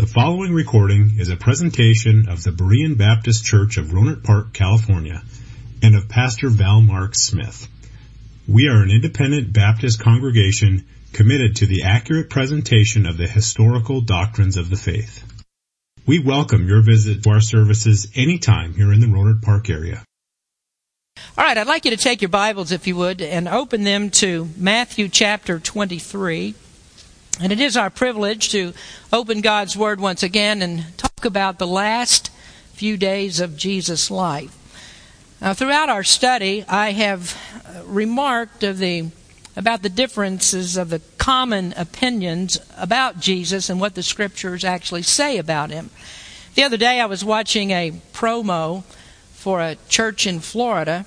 The following recording is a presentation of the Berean Baptist Church of Rohnert Park, California, and of Pastor Val Mark Smith. We are an independent Baptist congregation committed to the accurate presentation of the historical doctrines of the faith. We welcome your visit to our services anytime here in the Rohnert Park area. All right, I'd like you to take your Bibles, if you would, and open them to Matthew chapter 23. And it is our privilege to open God's Word once again and talk about the last few days of Jesus' life. Now, throughout our study, I have remarked of the about the differences of the common opinions about Jesus and what the scriptures actually say about him. The other day, I was watching a promo for a church in Florida,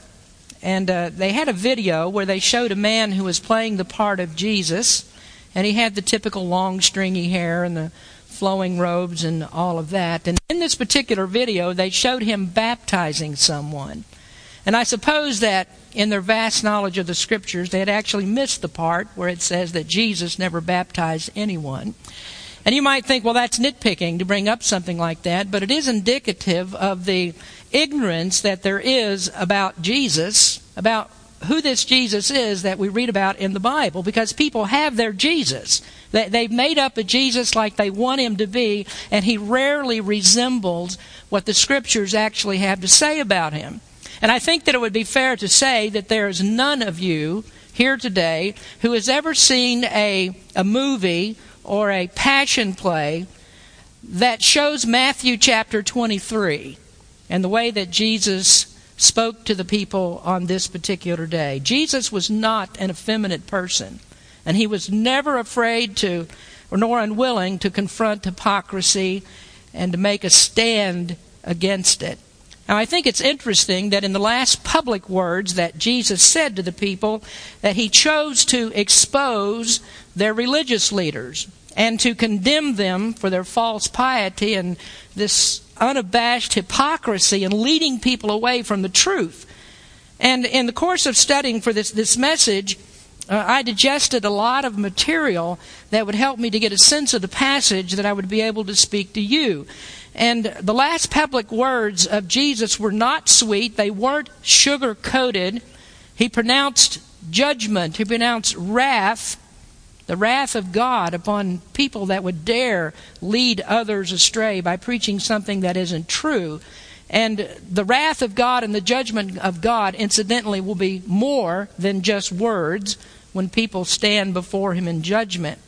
and uh, they had a video where they showed a man who was playing the part of Jesus and he had the typical long stringy hair and the flowing robes and all of that. And in this particular video, they showed him baptizing someone. And I suppose that in their vast knowledge of the scriptures, they had actually missed the part where it says that Jesus never baptized anyone. And you might think, well, that's nitpicking to bring up something like that, but it is indicative of the ignorance that there is about Jesus, about who this Jesus is that we read about in the Bible because people have their Jesus. They've made up a Jesus like they want him to be, and he rarely resembles what the scriptures actually have to say about him. And I think that it would be fair to say that there is none of you here today who has ever seen a, a movie or a passion play that shows Matthew chapter 23 and the way that Jesus spoke to the people on this particular day. Jesus was not an effeminate person, and he was never afraid to, nor unwilling to confront hypocrisy and to make a stand against it. Now, I think it's interesting that in the last public words that Jesus said to the people, that he chose to expose their religious leaders and to condemn them for their false piety and this unabashed hypocrisy and leading people away from the truth. And in the course of studying for this, this message, uh, I digested a lot of material that would help me to get a sense of the passage that I would be able to speak to you. And the last public words of Jesus were not sweet, they weren't sugar coated. He pronounced judgment, he pronounced wrath the wrath of God upon people that would dare lead others astray by preaching something that isn't true. And the wrath of God and the judgment of God, incidentally, will be more than just words when people stand before Him in judgment.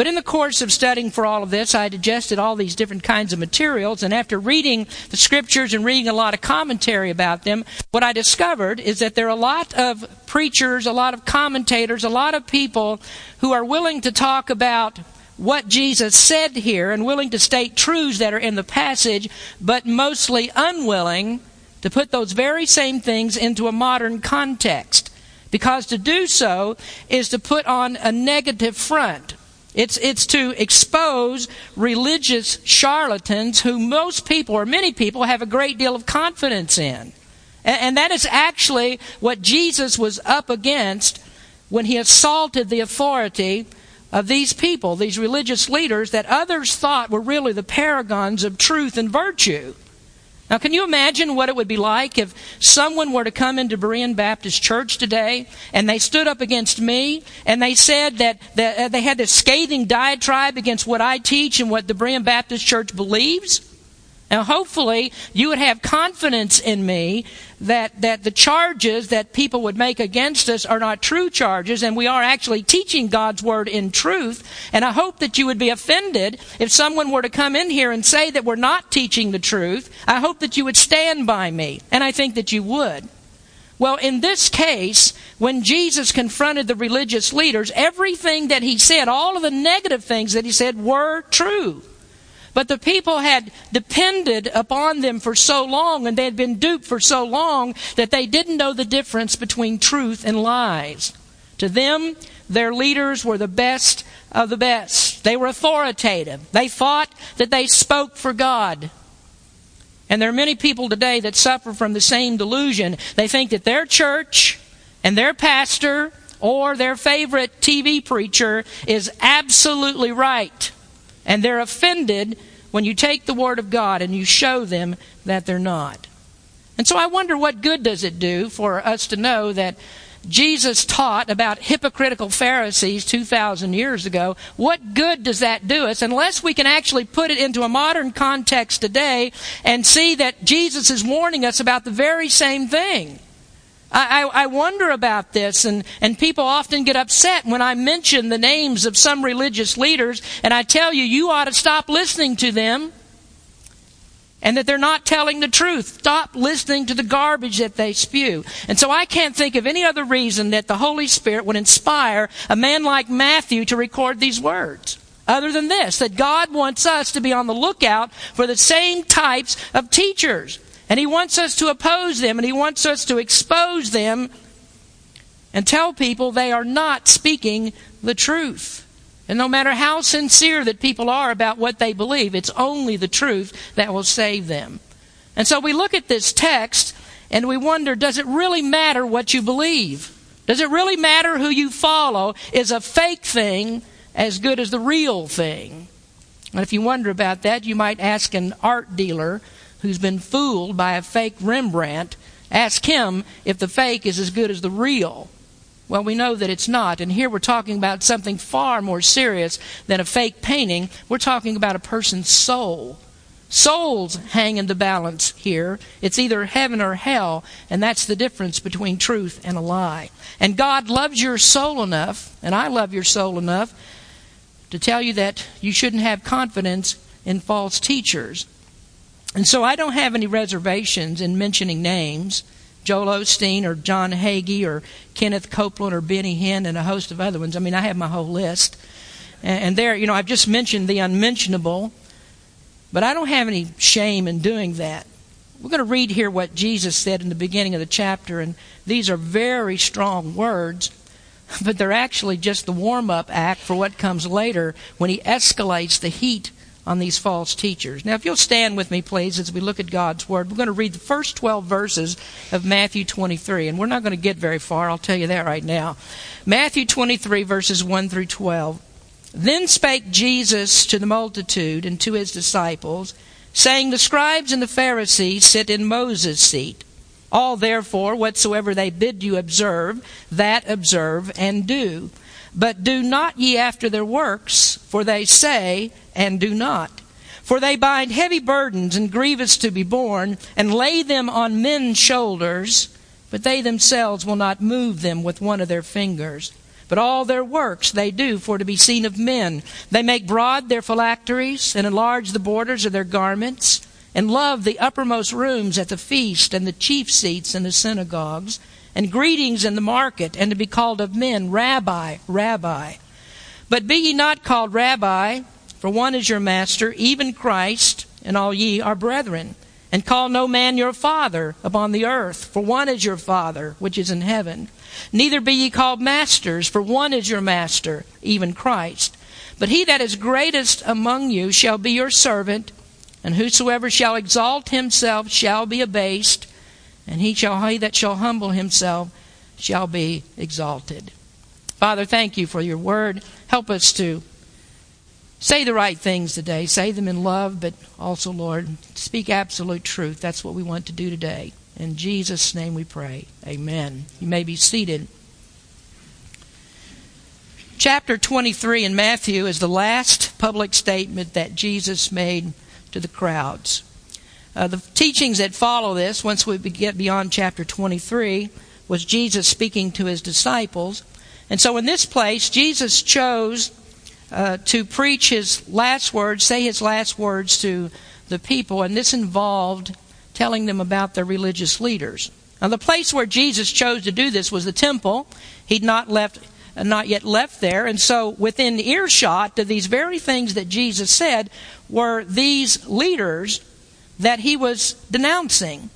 But in the course of studying for all of this, I digested all these different kinds of materials, and after reading the scriptures and reading a lot of commentary about them, what I discovered is that there are a lot of preachers, a lot of commentators, a lot of people who are willing to talk about what Jesus said here and willing to state truths that are in the passage, but mostly unwilling to put those very same things into a modern context. Because to do so is to put on a negative front. It's, it's to expose religious charlatans who most people, or many people, have a great deal of confidence in. And, and that is actually what Jesus was up against when he assaulted the authority of these people, these religious leaders that others thought were really the paragons of truth and virtue. Now, can you imagine what it would be like if someone were to come into Berean Baptist Church today and they stood up against me and they said that, uh, they had this scathing diatribe against what I teach and what the Berean Baptist Church believes? Now, hopefully, you would have confidence in me that, that the charges that people would make against us are not true charges, and we are actually teaching God's Word in truth. And I hope that you would be offended if someone were to come in here and say that we're not teaching the truth. I hope that you would stand by me, and I think that you would. Well, in this case, when Jesus confronted the religious leaders, everything that he said, all of the negative things that he said, were true. But the people had depended upon them for so long and they had been duped for so long that they didn't know the difference between truth and lies. To them, their leaders were the best of the best. They were authoritative. They thought that they spoke for God. And there are many people today that suffer from the same delusion. They think that their church and their pastor or their favorite TV preacher is absolutely right and they're offended when you take the Word of God and you show them that they're not. And so I wonder what good does it do for us to know that Jesus taught about hypocritical Pharisees 2,000 years ago. What good does that do us unless we can actually put it into a modern context today and see that Jesus is warning us about the very same thing? I, I, wonder about this, and, and people often get upset when I mention the names of some religious leaders, and I tell you, you ought to stop listening to them and that they're not telling the truth. Stop listening to the garbage that they spew. And so I can't think of any other reason that the Holy Spirit would inspire a man like Matthew to record these words. Other than this, that God wants us to be on the lookout for the same types of teachers. And He wants us to oppose them and He wants us to expose them and tell people they are not speaking the truth. And no matter how sincere that people are about what they believe, it's only the truth that will save them. And so we look at this text and we wonder does it really matter what you believe? Does it really matter who you follow? Is a fake thing as good as the real thing? And if you wonder about that, you might ask an art dealer who's been fooled by a fake Rembrandt, ask him if the fake is as good as the real. Well, we know that it's not. And here we're talking about something far more serious than a fake painting. We're talking about a person's soul. Souls hang in the balance here. It's either heaven or hell, and that's the difference between truth and a lie. And God loves your soul enough, and I love your soul enough, to tell you that you shouldn't have confidence in false teachers. And so I don't have any reservations in mentioning names. Joel Osteen or John Hagee or Kenneth Copeland or Benny Hinn and a host of other ones. I mean, I have my whole list. And there, you know, I've just mentioned the unmentionable, but I don't have any shame in doing that. We're going to read here what Jesus said in the beginning of the chapter, and these are very strong words, but they're actually just the warm up act for what comes later when he escalates the heat on these false teachers. Now, if you'll stand with me, please, as we look at God's Word, we're going to read the first 12 verses of Matthew 23, and we're not going to get very far, I'll tell you that right now. Matthew 23, verses 1 through 12. Then spake Jesus to the multitude and to his disciples, saying, The scribes and the Pharisees sit in Moses' seat. All therefore, whatsoever they bid you observe, that observe and do. But do not ye after their works, for they say, and do not. For they bind heavy burdens and grievous to be borne, and lay them on men's shoulders, but they themselves will not move them with one of their fingers. But all their works they do for to be seen of men. They make broad their phylacteries, and enlarge the borders of their garments, and love the uppermost rooms at the feast, and the chief seats in the synagogues and greetings in the market, and to be called of men, Rabbi, Rabbi. But be ye not called Rabbi, for one is your master, even Christ, and all ye are brethren. And call no man your father upon the earth, for one is your Father, which is in heaven. Neither be ye called masters, for one is your master, even Christ. But he that is greatest among you shall be your servant, and whosoever shall exalt himself shall be abased, and he shall he that shall humble himself shall be exalted. Father, thank you for your word. Help us to say the right things today. Say them in love, but also, Lord, speak absolute truth. That's what we want to do today. In Jesus' name we pray. Amen. You may be seated. Chapter 23 in Matthew is the last public statement that Jesus made to the crowds. Uh, the teachings that follow this, once we get beyond chapter 23, was Jesus speaking to his disciples. And so in this place, Jesus chose uh, to preach his last words, say his last words to the people, and this involved telling them about their religious leaders. Now, the place where Jesus chose to do this was the temple. He'd not left, uh, not yet left there, and so within earshot of these very things that Jesus said were these leaders that he was denouncing.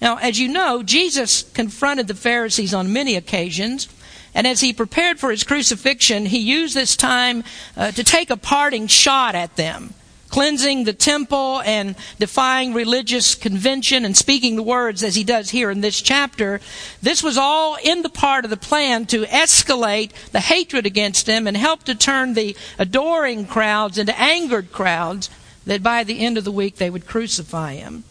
Now, as you know, Jesus confronted the Pharisees on many occasions. And as he prepared for his crucifixion, he used this time uh, to take a parting shot at them, cleansing the temple and defying religious convention and speaking the words as he does here in this chapter. This was all in the part of the plan to escalate the hatred against him and help to turn the adoring crowds into angered crowds that by the end of the week they would crucify him.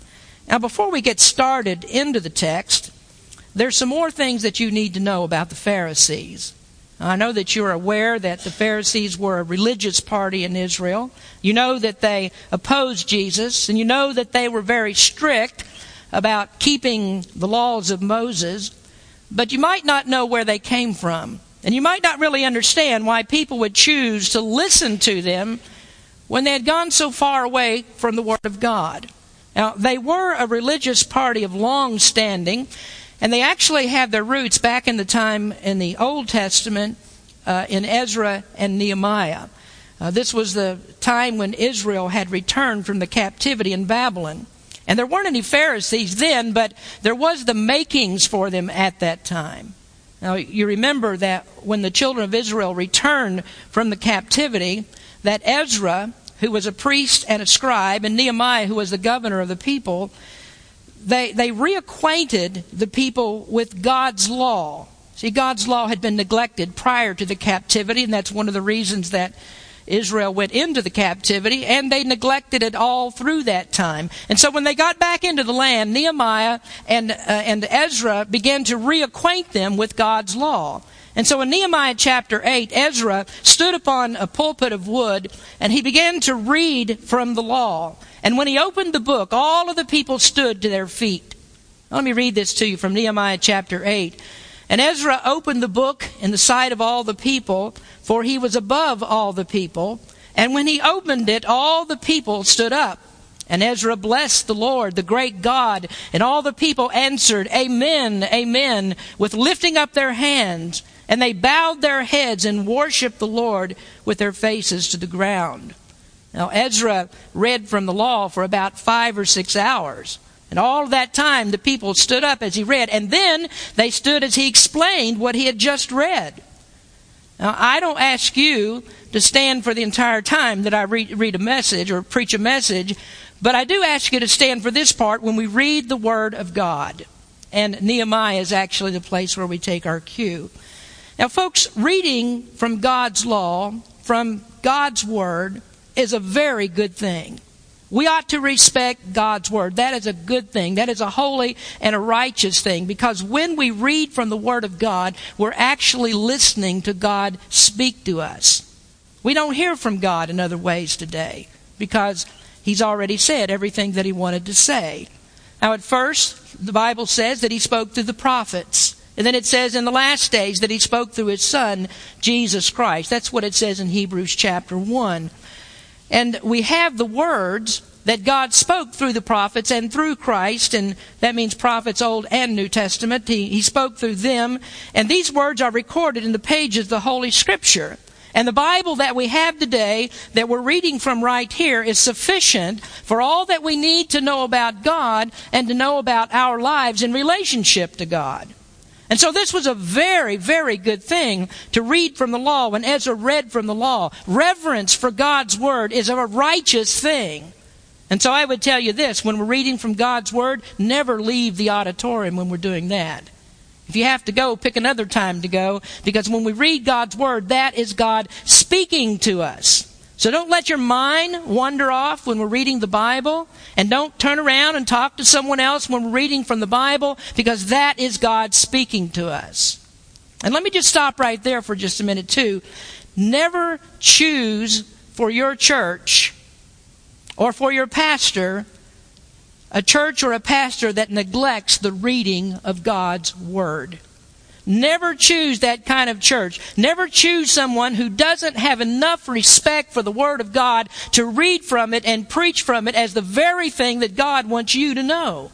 Now, before we get started into the text, there's some more things that you need to know about the Pharisees. I know that you're aware that the Pharisees were a religious party in Israel. You know that they opposed Jesus, and you know that they were very strict about keeping the laws of Moses, but you might not know where they came from. And you might not really understand why people would choose to listen to them when they had gone so far away from the Word of God. Now, they were a religious party of long standing, and they actually had their roots back in the time in the Old Testament uh, in Ezra and Nehemiah. Uh, this was the time when Israel had returned from the captivity in Babylon. And there weren't any Pharisees then, but there was the makings for them at that time. Now, you remember that when the children of Israel returned from the captivity, that Ezra, who was a priest and a scribe, and Nehemiah, who was the governor of the people, they, they reacquainted the people with God's law. See, God's law had been neglected prior to the captivity, and that's one of the reasons that Israel went into the captivity, and they neglected it all through that time. And so when they got back into the land, Nehemiah and, uh, and Ezra began to reacquaint them with God's law. And so in Nehemiah chapter 8, Ezra stood upon a pulpit of wood, and he began to read from the law. And when he opened the book, all of the people stood to their feet. Let me read this to you from Nehemiah chapter 8. And Ezra opened the book in the sight of all the people, for he was above all the people. And when he opened it, all the people stood up. And Ezra blessed the Lord, the great God, and all the people answered, Amen, Amen, with lifting up their hands. And they bowed their heads and worshiped the Lord with their faces to the ground. Now, Ezra read from the law for about five or six hours. And all that time, the people stood up as he read, and then they stood as he explained what he had just read. Now, I don't ask you to stand for the entire time that I read, read, a message or preach a message, but I do ask you to stand for this part when we read the Word of God. And Nehemiah is actually the place where we take our cue. Now, folks, reading from God's law, from God's Word, is a very good thing. We ought to respect God's Word. That is a good thing. That is a holy and a righteous thing because when we read from the Word of God, we're actually listening to God speak to us. We don't hear from God in other ways today because He's already said everything that He wanted to say. Now, at first, the Bible says that He spoke through the prophets. And then it says in the last days that He spoke through His Son, Jesus Christ. That's what it says in Hebrews chapter 1. And we have the words that God spoke through the prophets and through Christ, and that means prophets Old and New Testament. He, he spoke through them, and these words are recorded in the pages of the Holy Scripture. And the Bible that we have today, that we're reading from right here, is sufficient for all that we need to know about God and to know about our lives in relationship to God. And so this was a very, very good thing to read from the law when Ezra read from the law. Reverence for God's word is a righteous thing. And so I would tell you this when we're reading from God's word, never leave the auditorium when we're doing that. If you have to go, pick another time to go because when we read God's word, that is God speaking to us. So don't let your mind wander off when we're reading the Bible, and don't turn around and talk to someone else when we're reading from the Bible, because that is God speaking to us. And let me just stop right there for just a minute, too. Never choose for your church or for your pastor a church or a pastor that neglects the reading of God's Word. Never choose that kind of church. Never choose someone who doesn't have enough respect for the Word of God to read from it and preach from it as the very thing that God wants you to know.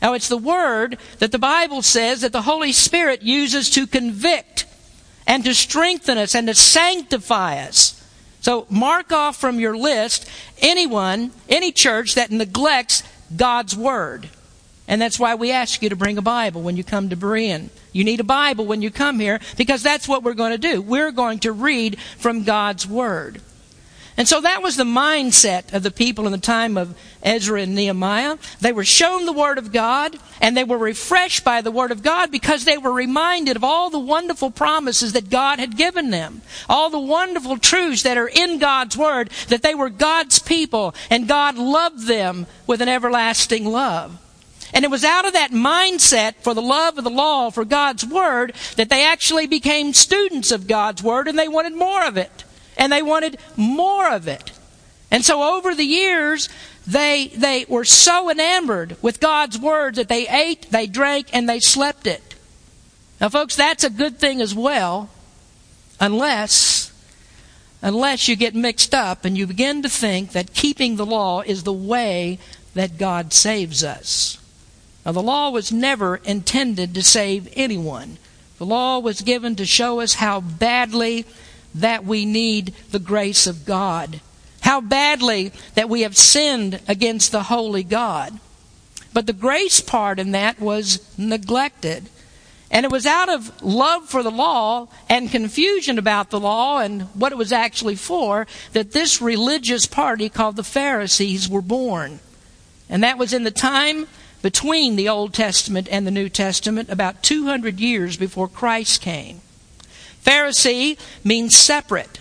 Now, it's the Word that the Bible says that the Holy Spirit uses to convict and to strengthen us and to sanctify us. So, mark off from your list anyone, any church that neglects God's Word. And that's why we ask you to bring a Bible when you come to Berean. You need a Bible when you come here because that's what we're going to do. We're going to read from God's Word. And so that was the mindset of the people in the time of Ezra and Nehemiah. They were shown the Word of God, and they were refreshed by the Word of God because they were reminded of all the wonderful promises that God had given them. All the wonderful truths that are in God's Word, that they were God's people, and God loved them with an everlasting love. And it was out of that mindset for the love of the law, for God's Word, that they actually became students of God's Word and they wanted more of it and they wanted more of it. And so over the years, they, they were so enamored with God's word that they ate, they drank, and they slept it. Now, folks, that's a good thing as well, unless, unless you get mixed up and you begin to think that keeping the law is the way that God saves us. Now, the law was never intended to save anyone. The law was given to show us how badly that we need the grace of God. How badly that we have sinned against the holy God. But the grace part in that was neglected. And it was out of love for the law and confusion about the law and what it was actually for that this religious party called the Pharisees were born. And that was in the time between the Old Testament and the New Testament, about 200 years before Christ came. Pharisee means separate.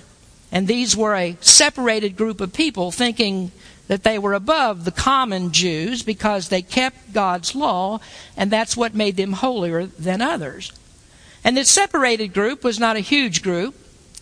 And these were a separated group of people thinking that they were above the common Jews because they kept God's law, and that's what made them holier than others. And this separated group was not a huge group.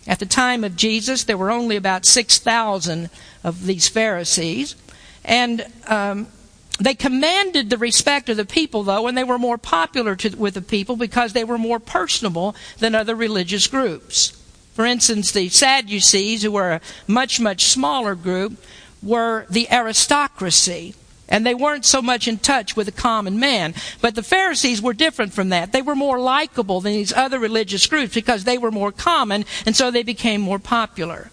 At the time of Jesus, there were only about 6,000 of these Pharisees. And um, they commanded the respect of the people, though, and they were more popular to, with the people because they were more personable than other religious groups. For instance, the Sadducees, who were a much, much smaller group, were the aristocracy. And they weren't so much in touch with the common man. But the Pharisees were different from that. They were more likable than these other religious groups because they were more common, and so they became more popular.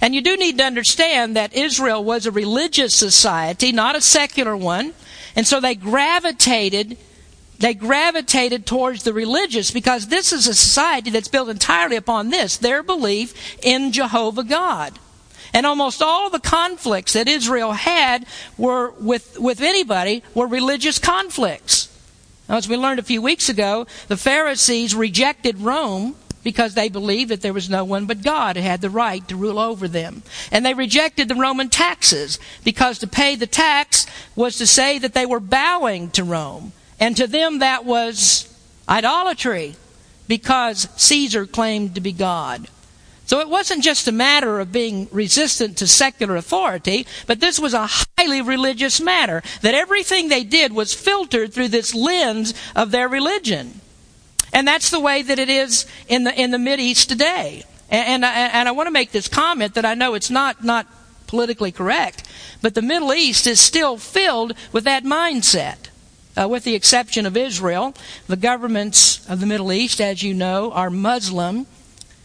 And you do need to understand that Israel was a religious society, not a secular one. And so they gravitated they gravitated towards the religious because this is a society that's built entirely upon this their belief in Jehovah God. And almost all the conflicts that Israel had were with, with anybody were religious conflicts. Now, as we learned a few weeks ago, the Pharisees rejected Rome because they believed that there was no one but God who had the right to rule over them. And they rejected the Roman taxes because to pay the tax was to say that they were bowing to Rome. And to them that was idolatry because Caesar claimed to be God. So it wasn't just a matter of being resistant to secular authority, but this was a highly religious matter. That everything they did was filtered through this lens of their religion. And that's the way that it is in the, in the East today. And, and, I, and I want to make this comment that I know it's not, not politically correct, but the Middle East is still filled with that mindset. Uh, with the exception of Israel, the governments of the Middle East, as you know, are Muslim.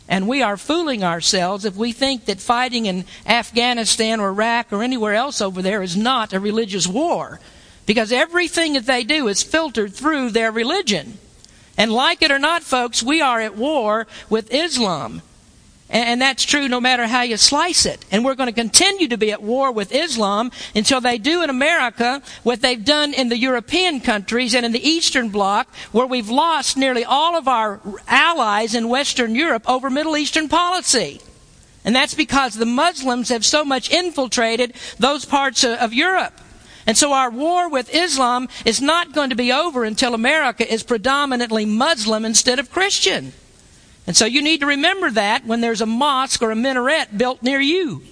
And we are fooling ourselves if we think that fighting in Afghanistan or Iraq or anywhere else over there is not a religious war. Because everything that they do is filtered through their religion. And like it or not, folks, we are at war with Islam. And that's true no matter how you slice it. And we're going to continue to be at war with Islam until they do in America what they've done in the European countries and in the Eastern Bloc, where we've lost nearly all of our allies in Western Europe over Middle Eastern policy. And that's because the Muslims have so much infiltrated those parts of Europe. And so our war with Islam is not going to be over until America is predominantly Muslim instead of Christian. And so you need to remember that when there's a mosque or a minaret built near you.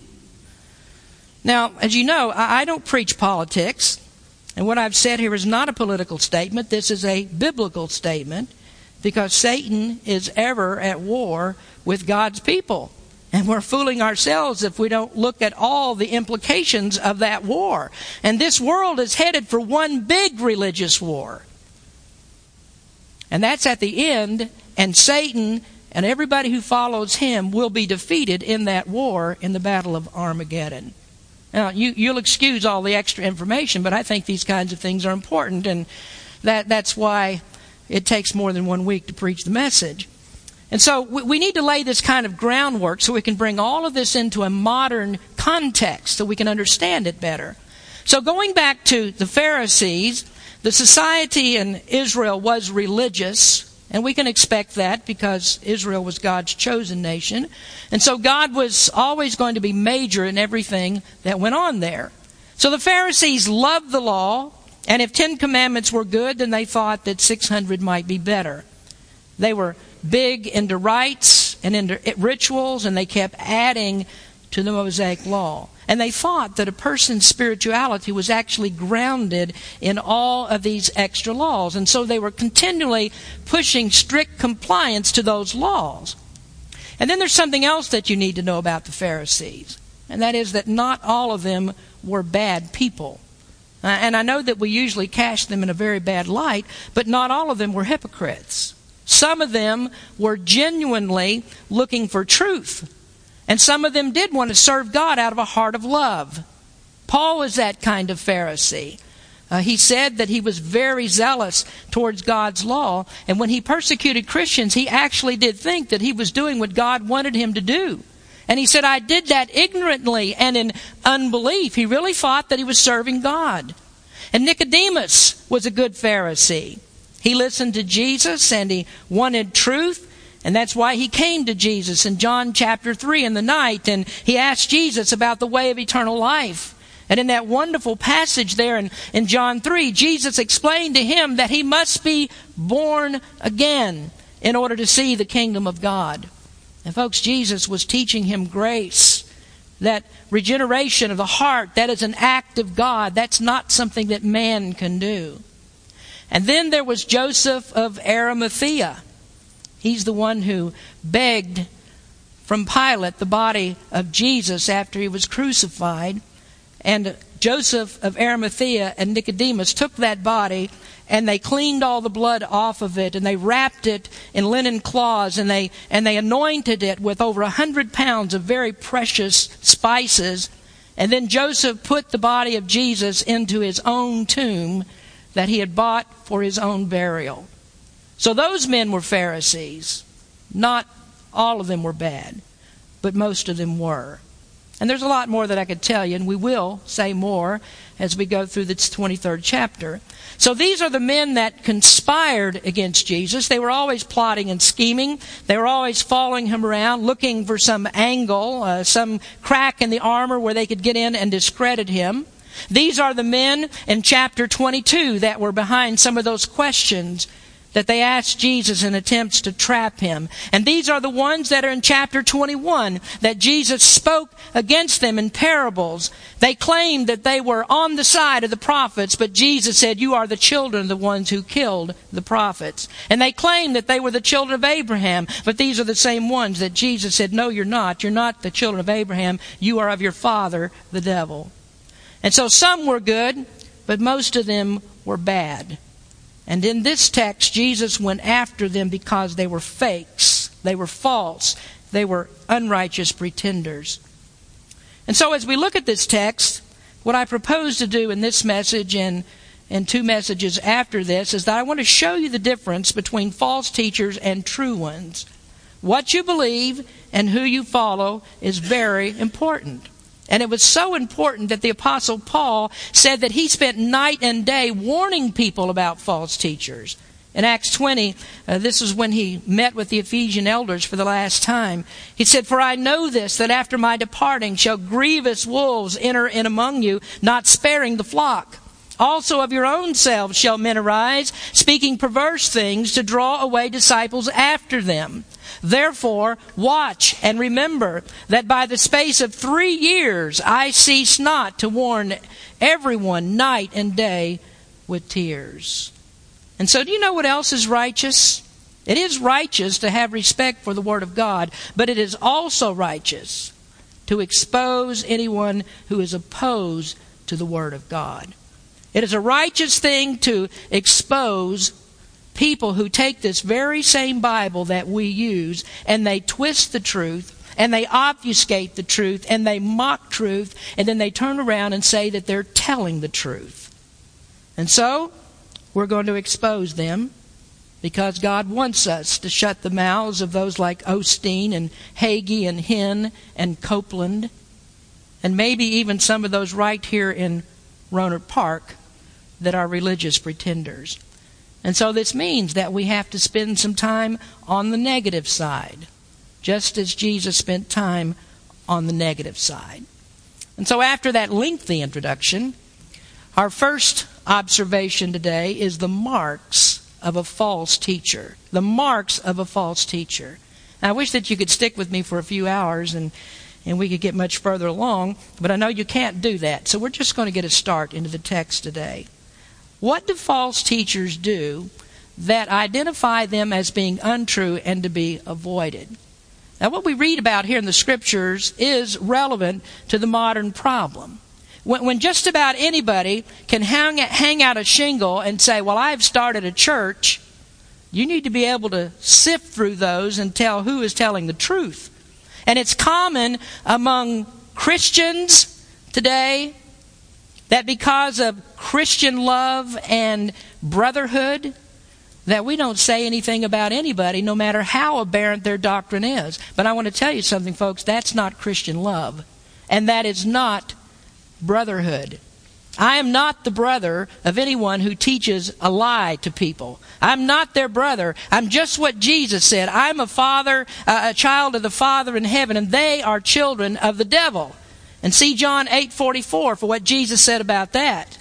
Now, as you know, I don't preach politics. And what I've said here is not a political statement. This is a biblical statement because Satan is ever at war with God's people. And we're fooling ourselves if we don't look at all the implications of that war. And this world is headed for one big religious war. And that's at the end, and Satan and everybody who follows him will be defeated in that war in the Battle of Armageddon. Now, you, you'll excuse all the extra information, but I think these kinds of things are important, and that, that's why it takes more than one week to preach the message. And so we need to lay this kind of groundwork so we can bring all of this into a modern context so we can understand it better. So going back to the Pharisees, the society in Israel was religious, and we can expect that because Israel was God's chosen nation. And so God was always going to be major in everything that went on there. So the Pharisees loved the law, and if Ten Commandments were good, then they thought that 600 might be better. They were big into rites and into rituals, and they kept adding to the Mosaic law. And they thought that a person's spirituality was actually grounded in all of these extra laws. And so they were continually pushing strict compliance to those laws. And then there's something else that you need to know about the Pharisees, and that is that not all of them were bad people. Uh, and I know that we usually cast them in a very bad light, but not all of them were hypocrites. Some of them were genuinely looking for truth. And some of them did want to serve God out of a heart of love. Paul was that kind of Pharisee. Uh, he said that he was very zealous towards God's law, and when he persecuted Christians, he actually did think that he was doing what God wanted him to do. And he said, I did that ignorantly and in unbelief. He really thought that he was serving God. And Nicodemus was a good Pharisee. He listened to Jesus and he wanted truth. And that's why he came to Jesus in John chapter 3 in the night and he asked Jesus about the way of eternal life. And in that wonderful passage there in, in John 3, Jesus explained to him that he must be born again in order to see the kingdom of God. And folks, Jesus was teaching him grace. That regeneration of the heart, that is an act of God. That's not something that man can do. And then there was Joseph of Arimathea. He's the one who begged from Pilate the body of Jesus after he was crucified. And Joseph of Arimathea and Nicodemus took that body and they cleaned all the blood off of it and they wrapped it in linen cloths and they and they anointed it with over a hundred pounds of very precious spices and then Joseph put the body of Jesus into his own tomb that he had bought for his own burial. So those men were Pharisees. Not all of them were bad, but most of them were. And there's a lot more that I could tell you, and we will say more as we go through this 23rd chapter. So these are the men that conspired against Jesus. They were always plotting and scheming. They were always following him around, looking for some angle, uh, some crack in the armor where they could get in and discredit him. These are the men in chapter 22 that were behind some of those questions that they asked Jesus in attempts to trap him. And these are the ones that are in chapter 21 that Jesus spoke against them in parables. They claimed that they were on the side of the prophets, but Jesus said, You are the children of the ones who killed the prophets. And they claimed that they were the children of Abraham, but these are the same ones that Jesus said, No, you're not. You're not the children of Abraham. You are of your father, the devil. And so some were good, but most of them were bad. And in this text, Jesus went after them because they were fakes, they were false, they were unrighteous pretenders. And so as we look at this text, what I propose to do in this message and and two messages after this is that I want to show you the difference between false teachers and true ones. What you believe and who you follow is very important. And it was so important that the Apostle Paul said that he spent night and day warning people about false teachers. In Acts 20, uh, this is when he met with the Ephesian elders for the last time. He said, For I know this, that after my departing shall grievous wolves enter in among you, not sparing the flock. Also of your own selves shall men arise, speaking perverse things to draw away disciples after them. Therefore, watch and remember that by the space of three years I cease not to warn everyone night and day with tears. And so, do you know what else is righteous? It is righteous to have respect for the Word of God, but it is also righteous to expose anyone who is opposed to the Word of God. It is a righteous thing to expose people who take this very same Bible that we use and they twist the truth and they obfuscate the truth and they mock truth and then they turn around and say that they're telling the truth. And so, we're going to expose them because God wants us to shut the mouths of those like Osteen and Hagee and Hinn and Copeland, and maybe even some of those right here in Rohnert Park that are religious pretenders. And so this means that we have to spend some time on the negative side, just as Jesus spent time on the negative side. And so after that lengthy introduction, our first observation today is the marks of a false teacher. The marks of a false teacher. Now, I wish that you could stick with me for a few hours and, and we could get much further along, but I know you can't do that. So we're just going to get a start into the text today. What do false teachers do that identify them as being untrue and to be avoided? Now, what we read about here in the scriptures is relevant to the modern problem when, when just about anybody can hang, hang out a shingle and say, Well, I've started a church, you need to be able to sift through those and tell who is telling the truth. And it's common among Christians today that because of Christian love and brotherhood, that we don't say anything about anybody, no matter how aberrant their doctrine is. But I want to tell you something, folks, that's not Christian love. And that is not brotherhood. I am not the brother of anyone who teaches a lie to people. I'm not their brother. I'm just what Jesus said. I'm a father, uh, a child of the Father in heaven, and they are children of the devil. And see John 8:44 for what Jesus said about that.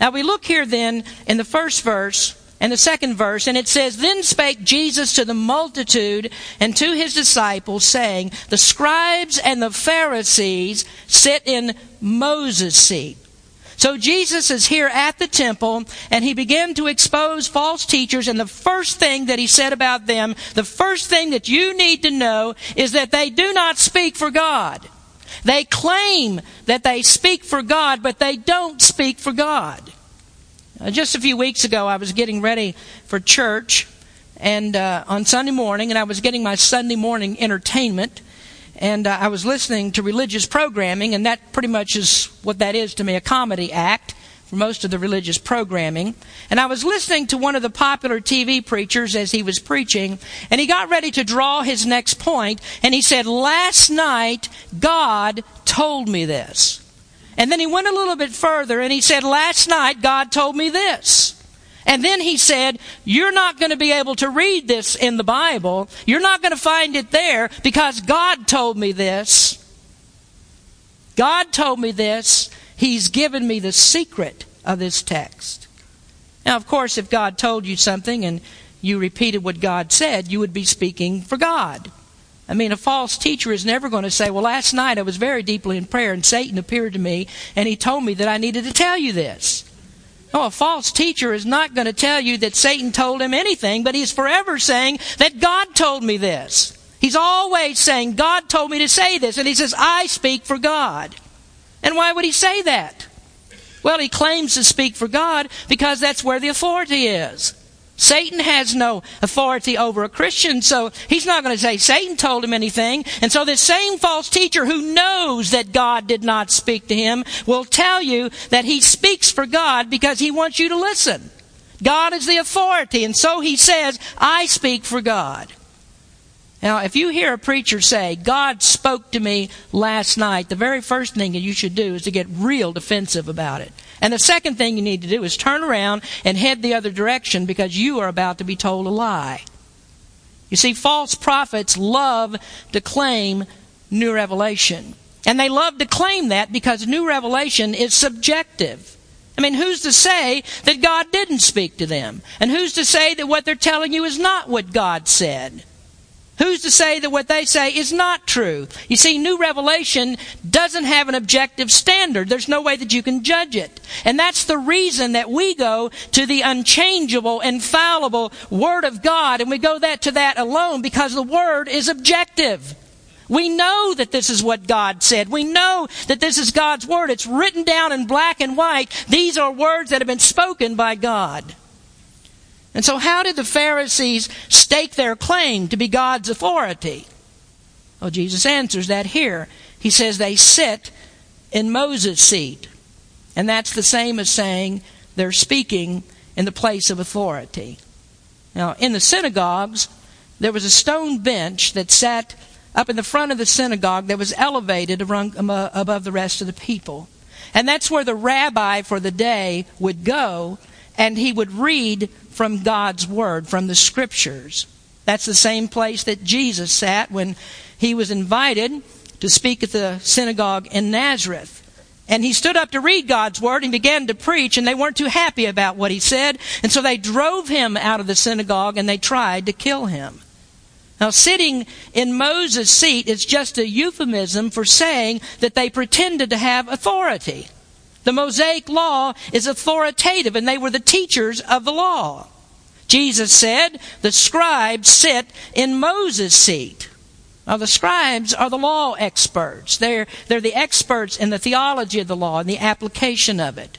Now we look here then in the first verse and the second verse, and it says, Then spake Jesus to the multitude and to his disciples, saying, The scribes and the Pharisees sit in Moses' seat. So Jesus is here at the temple, and he began to expose false teachers, and the first thing that he said about them, the first thing that you need to know is that they do not speak for God. They claim that they speak for God, but they don't speak for God. Uh, just a few weeks ago, I was getting ready for church and uh, on Sunday morning, and I was getting my Sunday morning entertainment, and uh, I was listening to religious programming, and that pretty much is what that is to me—a comedy act for most of the religious programming. And I was listening to one of the popular TV preachers as he was preaching, and he got ready to draw his next point, and he said, "Last night, God told me this." And then he went a little bit further and he said, Last night God told me this. And then he said, You're not going to be able to read this in the Bible. You're not going to find it there because God told me this. God told me this. He's given me the secret of this text. Now, of course, if God told you something and you repeated what God said, you would be speaking for God. I mean, a false teacher is never going to say, Well, last night I was very deeply in prayer and Satan appeared to me and he told me that I needed to tell you this. No, a false teacher is not going to tell you that Satan told him anything, but he's forever saying that God told me this. He's always saying, God told me to say this. And he says, I speak for God. And why would he say that? Well, he claims to speak for God because that's where the authority is. Satan has no authority over a Christian, so he's not going to say Satan told him anything. And so this same false teacher who knows that God did not speak to him will tell you that he speaks for God because he wants you to listen. God is the authority, and so he says, I speak for God. Now, if you hear a preacher say, God spoke to me last night, the very first thing that you should do is to get real defensive about it. And the second thing you need to do is turn around and head the other direction because you are about to be told a lie. You see, false prophets love to claim new revelation. And they love to claim that because new revelation is subjective. I mean, who's to say that God didn't speak to them? And who's to say that what they're telling you is not what God said? Who's to say that what they say is not true? You see, new revelation doesn't have an objective standard. There's no way that you can judge it. And that's the reason that we go to the unchangeable, infallible Word of God, and we go that to that alone because the Word is objective. We know that this is what God said. We know that this is God's Word. It's written down in black and white. These are words that have been spoken by God. And so, how did the Pharisees stake their claim to be God's authority? Well, Jesus answers that here. He says they sit in Moses' seat. And that's the same as saying they're speaking in the place of authority. Now, in the synagogues, there was a stone bench that sat up in the front of the synagogue that was elevated um, uh, above the rest of the people. And that's where the rabbi for the day would go and he would read from God's Word, from the Scriptures. That's the same place that Jesus sat when he was invited to speak at the synagogue in Nazareth. And he stood up to read God's word and began to preach, and they weren't too happy about what he said. And so they drove him out of the synagogue and they tried to kill him. Now, sitting in Moses' seat is just a euphemism for saying that they pretended to have authority. The Mosaic law is authoritative, and they were the teachers of the law. Jesus said, The scribes sit in Moses' seat. Now, the scribes are the law experts. They're, they're the experts in the theology of the law and the application of it.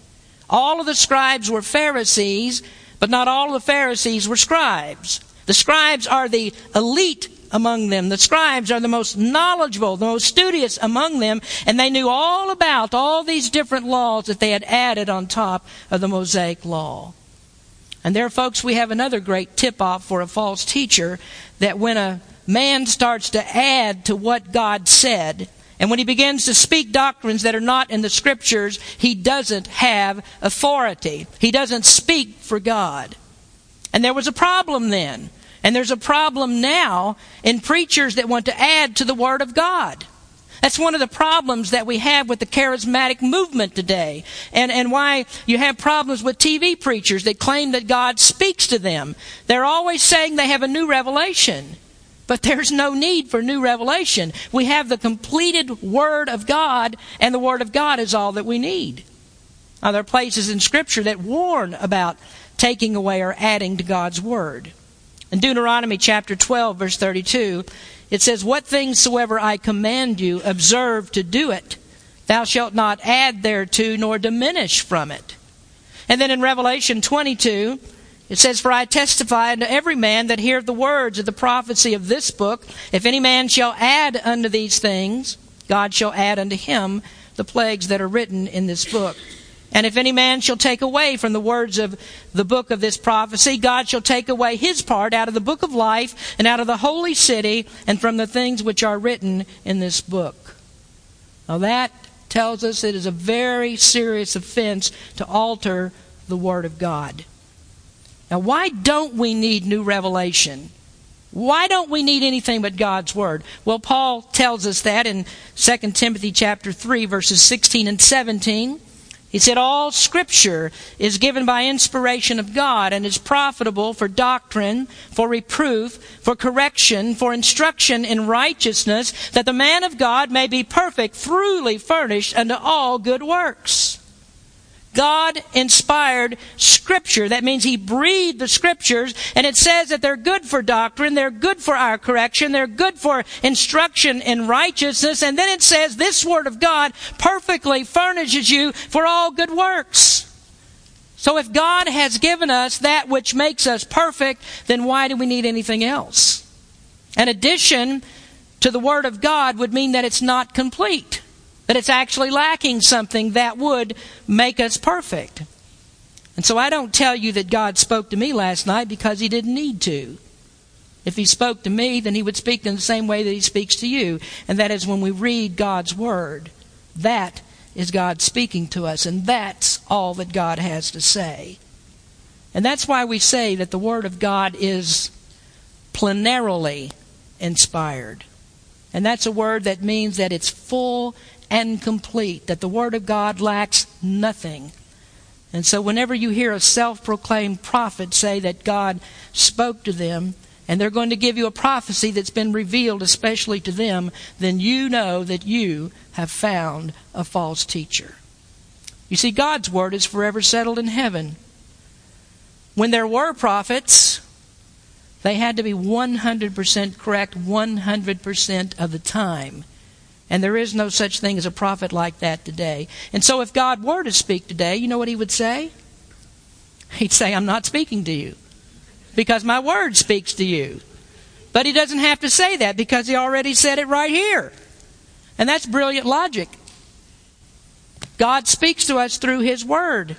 All of the scribes were Pharisees, but not all of the Pharisees were scribes. The scribes are the elite among them. The scribes are the most knowledgeable, the most studious among them, and they knew all about all these different laws that they had added on top of the Mosaic law. And there, folks, we have another great tip off for a false teacher that when a man starts to add to what God said. And when he begins to speak doctrines that are not in the scriptures, he doesn't have authority. He doesn't speak for God. And there was a problem then. And there's a problem now in preachers that want to add to the Word of God. That's one of the problems that we have with the charismatic movement today. And, and why you have problems with TV preachers that claim that God speaks to them. They're always saying they have a new revelation. But there's no need for new revelation. We have the completed Word of God, and the Word of God is all that we need. Now, there are places in Scripture that warn about taking away or adding to God's Word. In Deuteronomy chapter 12, verse 32, it says, What things soever I command you, observe to do it. Thou shalt not add thereto, nor diminish from it. And then in Revelation 22, it says, For I testify unto every man that heareth the words of the prophecy of this book, if any man shall add unto these things, God shall add unto him the plagues that are written in this book. And if any man shall take away from the words of the book of this prophecy, God shall take away his part out of the book of life and out of the holy city and from the things which are written in this book. Now that tells us it is a very serious offense to alter the word of God. Now, why don't we need new revelation? Why don't we need anything but God's word? Well, Paul tells us that in 2 Timothy chapter 3 verses 16 and 17. He said, All scripture is given by inspiration of God and is profitable for doctrine, for reproof, for correction, for instruction in righteousness, that the man of God may be perfect, truly furnished unto all good works. God inspired Scripture. That means He breathed the Scriptures, and it says that they're good for doctrine, they're good for our correction, they're good for instruction in righteousness, and then it says this Word of God perfectly furnishes you for all good works. So if God has given us that which makes us perfect, then why do we need anything else? An addition to the Word of God would mean that it's not complete that it's actually lacking something that would make us perfect. And so I don't tell you that God spoke to me last night because he didn't need to. If he spoke to me, then he would speak in the same way that he speaks to you, and that is when we read God's word. That is God speaking to us, and that's all that God has to say. And that's why we say that the Word of God is plenarily inspired. And that's a word that means that it's full and complete, that the Word of God lacks nothing. And so, whenever you hear a self proclaimed prophet say that God spoke to them, and they're going to give you a prophecy that's been revealed especially to them, then you know that you have found a false teacher. You see, God's Word is forever settled in heaven. When there were prophets, they had to be 100% correct 100% of the time. And there is no such thing as a prophet like that today. And so if God were to speak today, you know what he would say? He'd say, I'm not speaking to you because my word speaks to you. But he doesn't have to say that because he already said it right here. And that's brilliant logic. God speaks to us through his word.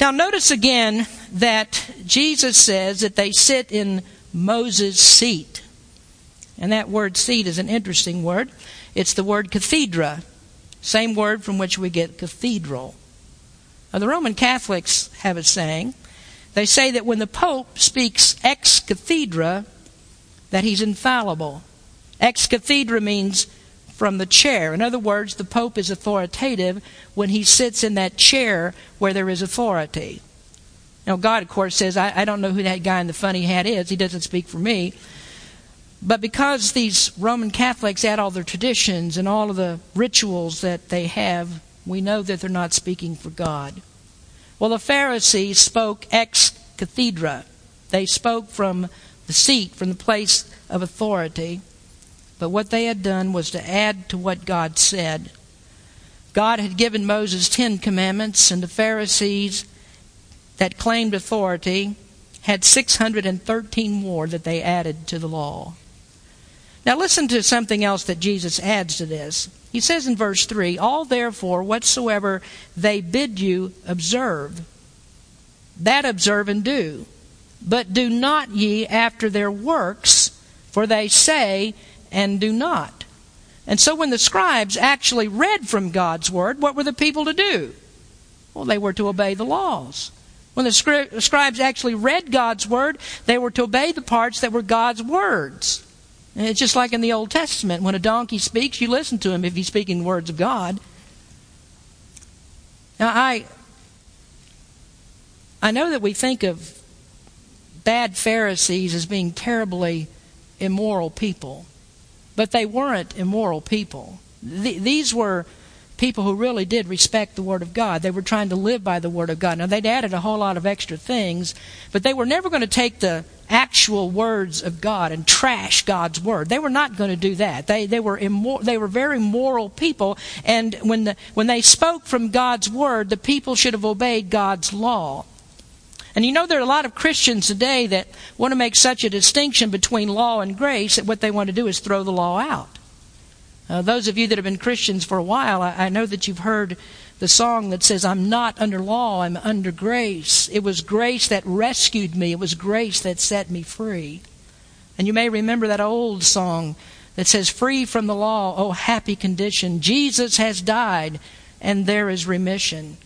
Now, notice again that Jesus says that they sit in Moses' seat. And that word seat is an interesting word. It's the word cathedra, same word from which we get cathedral. Now, the Roman Catholics have a saying. They say that when the Pope speaks ex cathedra, that he's infallible. Ex cathedra means from the chair. In other words, the Pope is authoritative when he sits in that chair where there is authority. Now, God, of course, says, I, I don't know who that guy in the funny hat is. He doesn't speak for me. But because these Roman Catholics add all their traditions and all of the rituals that they have, we know that they're not speaking for God. Well, the Pharisees spoke ex cathedra. They spoke from the seat, from the place of authority. But what they had done was to add to what God said. God had given Moses Ten Commandments, and the Pharisees that claimed authority had 613 more that they added to the law. Now, listen to something else that Jesus adds to this. He says in verse 3 All therefore, whatsoever they bid you observe, that observe and do. But do not ye after their works, for they say, and do not. And so when the scribes actually read from God's word, what were the people to do? Well, they were to obey the laws. When the scribes actually read God's word, they were to obey the parts that were God's words. And it's just like in the Old Testament. When a donkey speaks, you listen to him if he's speaking words of God. Now, I, I know that we think of bad Pharisees as being terribly immoral people. But they weren't immoral people. these were people who really did respect the Word of God. They were trying to live by the Word of God. Now, they'd added a whole lot of extra things, but they were never going to take the actual words of God and trash God's Word. They were not going to do that. They, they, were, immor- they were very moral people, and when, the, when they spoke from God's Word, the people should have obeyed God's law. And you know, there are a lot of Christians today that want to make such a distinction between law and grace that what they want to do is throw the law out. Uh, those of you that have been Christians for a while, I, I know that you've heard the song that says, I'm not under law, I'm under grace. It was grace that rescued me, it was grace that set me free. And you may remember that old song that says, Free from the law, oh happy condition. Jesus has died, and there is remission.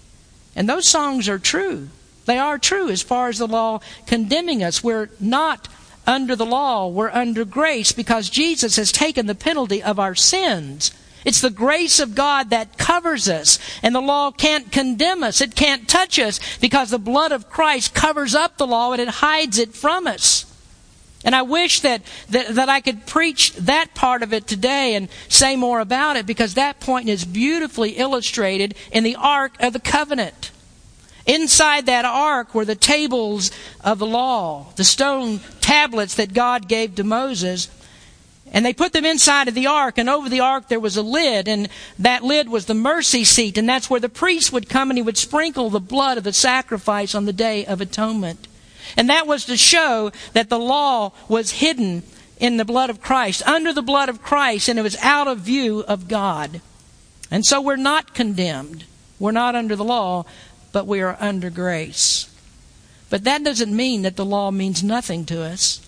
And those songs are true. They are true as far as the law condemning us. We're not under the law, we're under grace because Jesus has taken the penalty of our sins. It's the grace of God that covers us, and the law can't condemn us. It can't touch us because the blood of Christ covers up the law and it hides it from us. And I wish that, that, that I could preach that part of it today and say more about it because that point is beautifully illustrated in the Ark of the Covenant. Inside that ark were the tables of the law, the stone tablets that God gave to Moses. And they put them inside of the ark, and over the ark there was a lid, and that lid was the mercy seat, and that's where the priest would come and he would sprinkle the blood of the sacrifice on the day of atonement. And that was to show that the law was hidden in the blood of Christ, under the blood of Christ, and it was out of view of God. And so we're not condemned. We're not under the law, but we are under grace. But that doesn't mean that the law means nothing to us.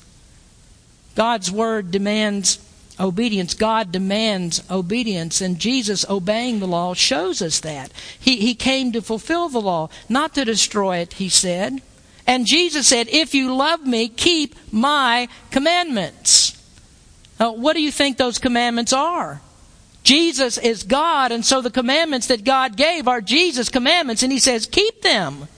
God's word demands obedience. God demands obedience, and Jesus obeying the law shows us that. He, he came to fulfill the law, not to destroy it, he said. And Jesus said, If you love me, keep my commandments. Now, what do you think those commandments are? Jesus is God, and so the commandments that God gave are Jesus' commandments, and He says, keep them.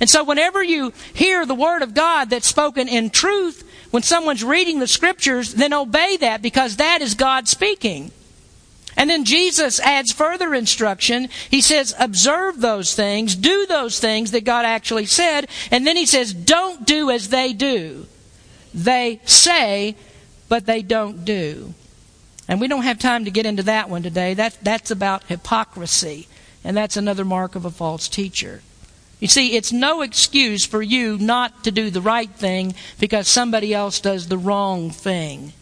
And so whenever you hear the Word of God that's spoken in truth, when someone's reading the Scriptures, then obey that because that is God speaking. And then Jesus adds further instruction. He says, observe those things, do those things that God actually said, and then He says, don't do as they do. They say, but they don't do. And we don't have time to get into that one today. That, that's about hypocrisy. And that's another mark of a false teacher. You see, it's no excuse for you not to do the right thing because somebody else does the wrong thing.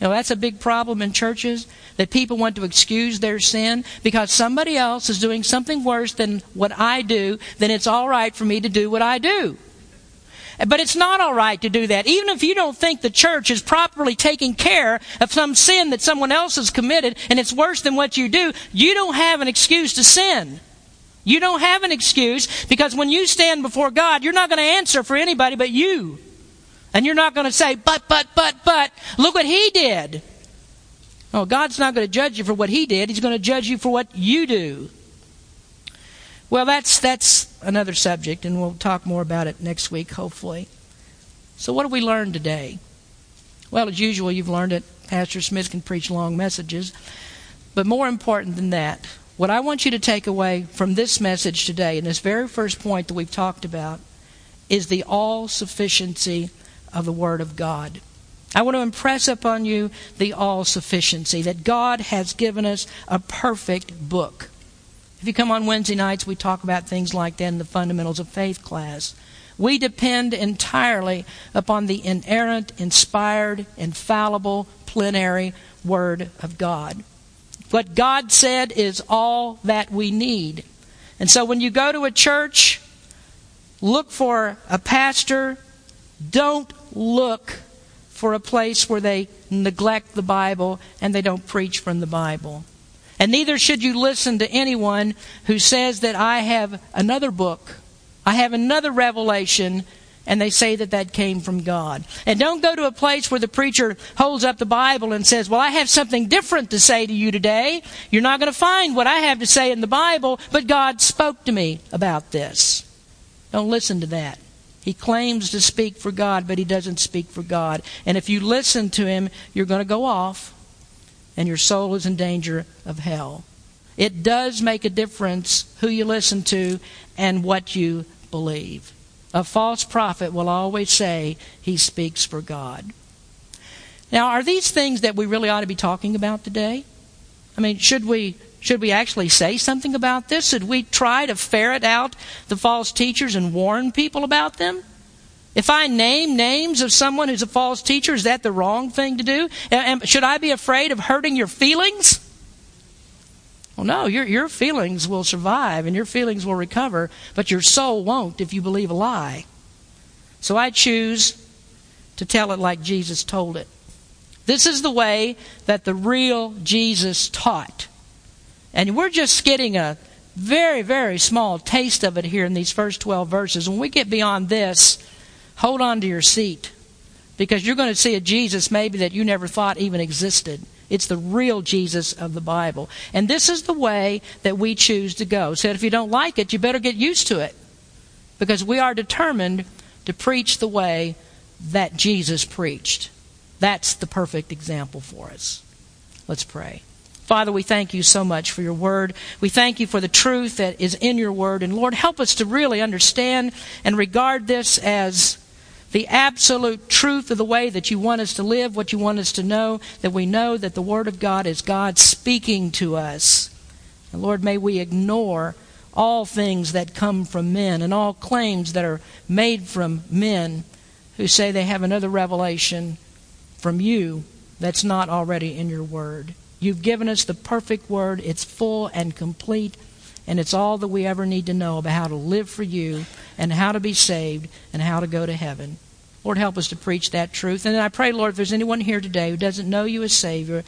You know, that's a big problem in churches that people want to excuse their sin because somebody else is doing something worse than what I do, then it's all right for me to do what I do. But it's not all right to do that. Even if you don't think the church is properly taking care of some sin that someone else has committed and it's worse than what you do, you don't have an excuse to sin. You don't have an excuse because when you stand before God, you're not going to answer for anybody but you. And you're not going to say, but, but, but, but, look what he did. Oh, God's not going to judge you for what he did. He's going to judge you for what you do. Well, that's, that's another subject, and we'll talk more about it next week, hopefully. So, what have we learned today? Well, as usual, you've learned it. Pastor Smith can preach long messages. But more important than that, what I want you to take away from this message today, and this very first point that we've talked about, is the all sufficiency of the Word of God. I want to impress upon you the all sufficiency that God has given us a perfect book. If you come on Wednesday nights, we talk about things like that in the Fundamentals of Faith class. We depend entirely upon the inerrant, inspired, infallible, plenary Word of God. What God said is all that we need. And so when you go to a church, look for a pastor. Don't look for a place where they neglect the Bible and they don't preach from the Bible. And neither should you listen to anyone who says that I have another book, I have another revelation, and they say that that came from God. And don't go to a place where the preacher holds up the Bible and says, Well, I have something different to say to you today. You're not going to find what I have to say in the Bible, but God spoke to me about this. Don't listen to that. He claims to speak for God, but he doesn't speak for God. And if you listen to him, you're going to go off, and your soul is in danger of hell. It does make a difference who you listen to and what you believe. A false prophet will always say he speaks for God. Now, are these things that we really ought to be talking about today? I mean, should we should we actually say something about this? Should we try to ferret out the false teachers and warn people about them? If I name names of someone who's a false teacher, is that the wrong thing to do? And Should I be afraid of hurting your feelings? Well, no, your, your feelings will survive and your feelings will recover, but your soul won't if you believe a lie. So I choose to tell it like Jesus told it. This is the way that the real Jesus taught. And we're just getting a very, very small taste of it here in these first 12 verses. When we get beyond this, hold on to your seat because you're going to see a Jesus maybe that you never thought even existed. It's the real Jesus of the Bible. And this is the way that we choose to go. So if you don't like it, you better get used to it because we are determined to preach the way that Jesus preached. That's the perfect example for us. Let's pray. Father, we thank you so much for your word. We thank you for the truth that is in your word. And Lord, help us to really understand and regard this as the absolute truth of the way that you want us to live, what you want us to know, that we know that the Word of God is God speaking to us. And Lord, may we ignore all things that come from men and all claims that are made from men who say they have another revelation from you that's not already in your Word. You've given us the perfect word. It's full and complete, and it's all that we ever need to know about how to live for you and how to be saved and how to go to heaven. Lord, help us to preach that truth. And I pray, Lord, if there's anyone here today who doesn't know you as Savior,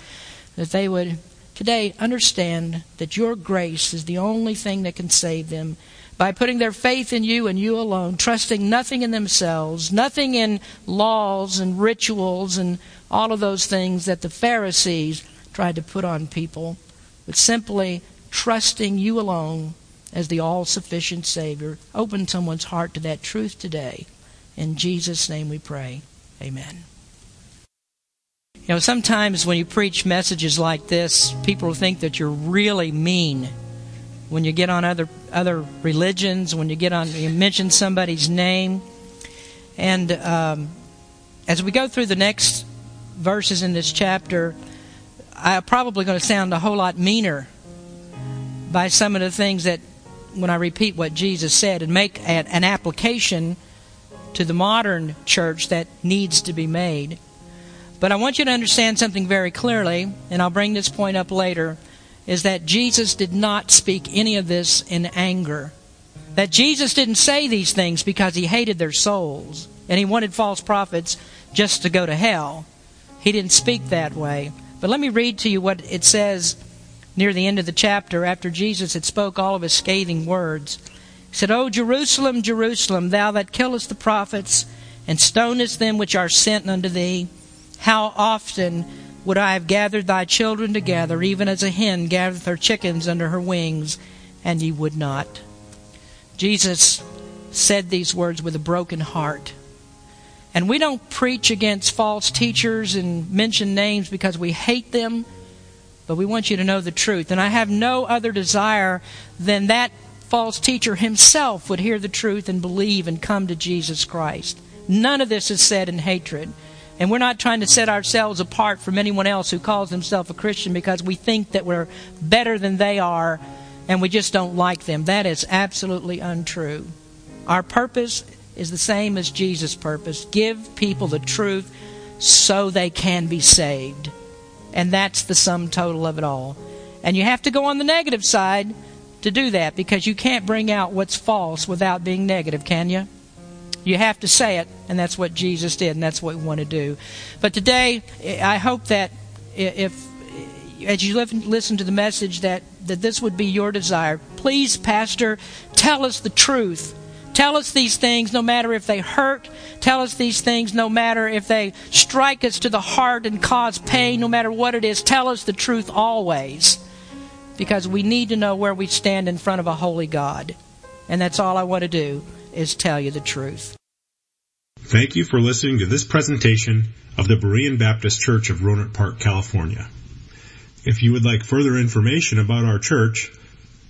that they would today understand that your grace is the only thing that can save them by putting their faith in you and you alone, trusting nothing in themselves, nothing in laws and rituals and all of those things that the Pharisees tried to put on people, but simply trusting you alone as the all sufficient Savior. Open someone's heart to that truth today. In Jesus' name we pray. Amen. You know, sometimes when you preach messages like this, people think that you're really mean. When you get on other other religions, when you get on, you mention somebody's name, and um, as we go through the next verses in this chapter, I'm probably going to sound a whole lot meaner by some of the things that, when I repeat what Jesus said and make an application to the modern church that needs to be made. But I want you to understand something very clearly, and I'll bring this point up later, is that Jesus did not speak any of this in anger. That Jesus didn't say these things because he hated their souls and he wanted false prophets just to go to hell. He didn't speak that way. But let me read to you what it says near the end of the chapter after Jesus had spoke all of his scathing words. He said, O Jerusalem, Jerusalem, thou that killest the prophets and stonest them which are sent unto thee, how often would I have gathered thy children together, even as a hen gathereth her chickens under her wings, and ye would not. Jesus said these words with a broken heart. And we don't preach against false teachers and mention names because we hate them, but we want you to know the truth. And I have no other desire than that false teacher himself would hear the truth and believe and come to Jesus Christ. None of this is said in hatred. And we're not trying to set ourselves apart from anyone else who calls himself a Christian because we think that we're better than they are and we just don't like them. That is absolutely untrue. Our purpose is the same as Jesus' purpose give people the truth so they can be saved. And that's the sum total of it all. And you have to go on the negative side to do that because you can't bring out what's false without being negative, can you? You have to say it, and that's what Jesus did, and that's what we want to do. But today, I hope that if, as you listen to the message, that, that this would be your desire. Please, Pastor, tell us the truth. Tell us these things no matter if they hurt. Tell us these things no matter if they strike us to the heart and cause pain, no matter what it is. Tell us the truth always. Because we need to know where we stand in front of a holy God. And that's all I want to do is tell you the truth. Thank you for listening to this presentation of the Berean Baptist Church of Rohnert Park, California. If you would like further information about our church,